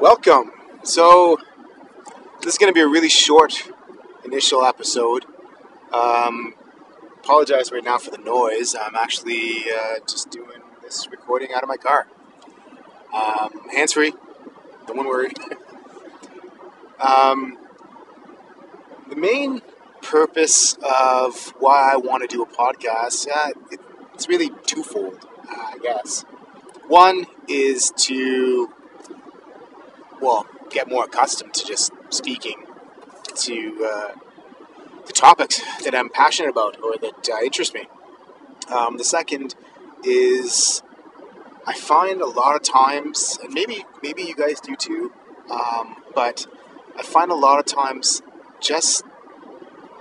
Welcome. So, this is going to be a really short initial episode. Um, apologize right now for the noise. I'm actually uh, just doing this recording out of my car. Um, Hands free. Don't worry. um, the main purpose of why I want to do a podcast, uh, it, it's really twofold, uh, I guess. One is to well, get more accustomed to just speaking to uh, the topics that I'm passionate about or that uh, interest me. Um, the second is I find a lot of times, and maybe maybe you guys do too, um, but I find a lot of times just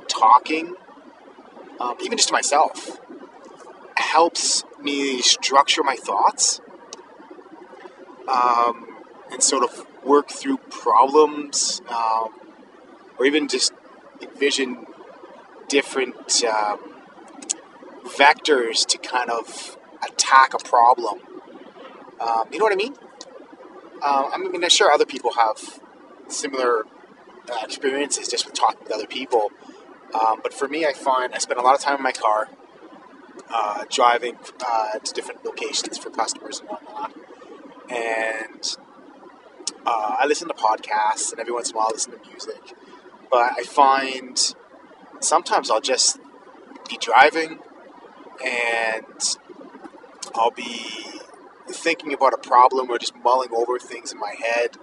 talking, um, even just to myself, helps me structure my thoughts um, and sort of work through problems um, or even just envision different um, vectors to kind of attack a problem. Um, you know what I mean? Uh, I mean, I'm sure other people have similar uh, experiences just with talking with other people. Um, but for me, I find I spend a lot of time in my car, uh, driving uh, to different locations for customers and whatnot. And uh, I listen to podcasts and every once in a while I listen to music. But I find sometimes I'll just be driving and I'll be thinking about a problem or just mulling over things in my head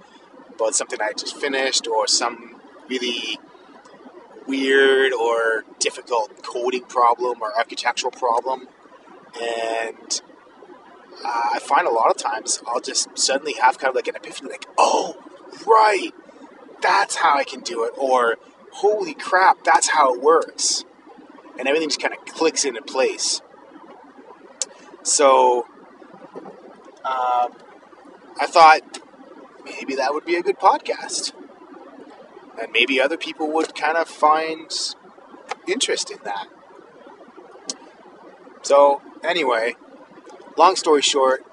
about something I just finished or some really weird or difficult coding problem or architectural problem. And uh, I find a lot of times I'll just suddenly have kind of like an epiphany, like, oh, right, that's how I can do it, or holy crap, that's how it works. And everything just kind of clicks into place. So, um, I thought maybe that would be a good podcast. And maybe other people would kind of find interest in that. So, anyway, long story short,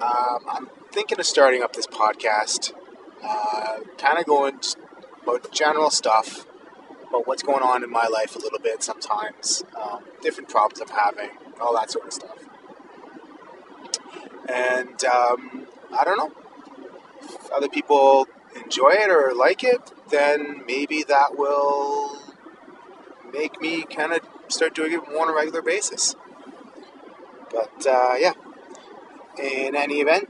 um, I'm thinking of starting up this podcast, uh, kind of going about general stuff, about what's going on in my life a little bit sometimes, um, different problems I'm having, all that sort of stuff. And um, I don't know, if other people enjoy it or like it, then maybe that will make me kind of start doing it more on a regular basis. But uh, yeah, in any event,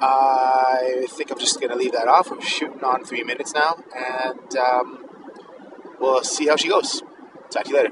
I think I'm just going to leave that off. We're shooting on three minutes now, and um, we'll see how she goes. Talk to you later.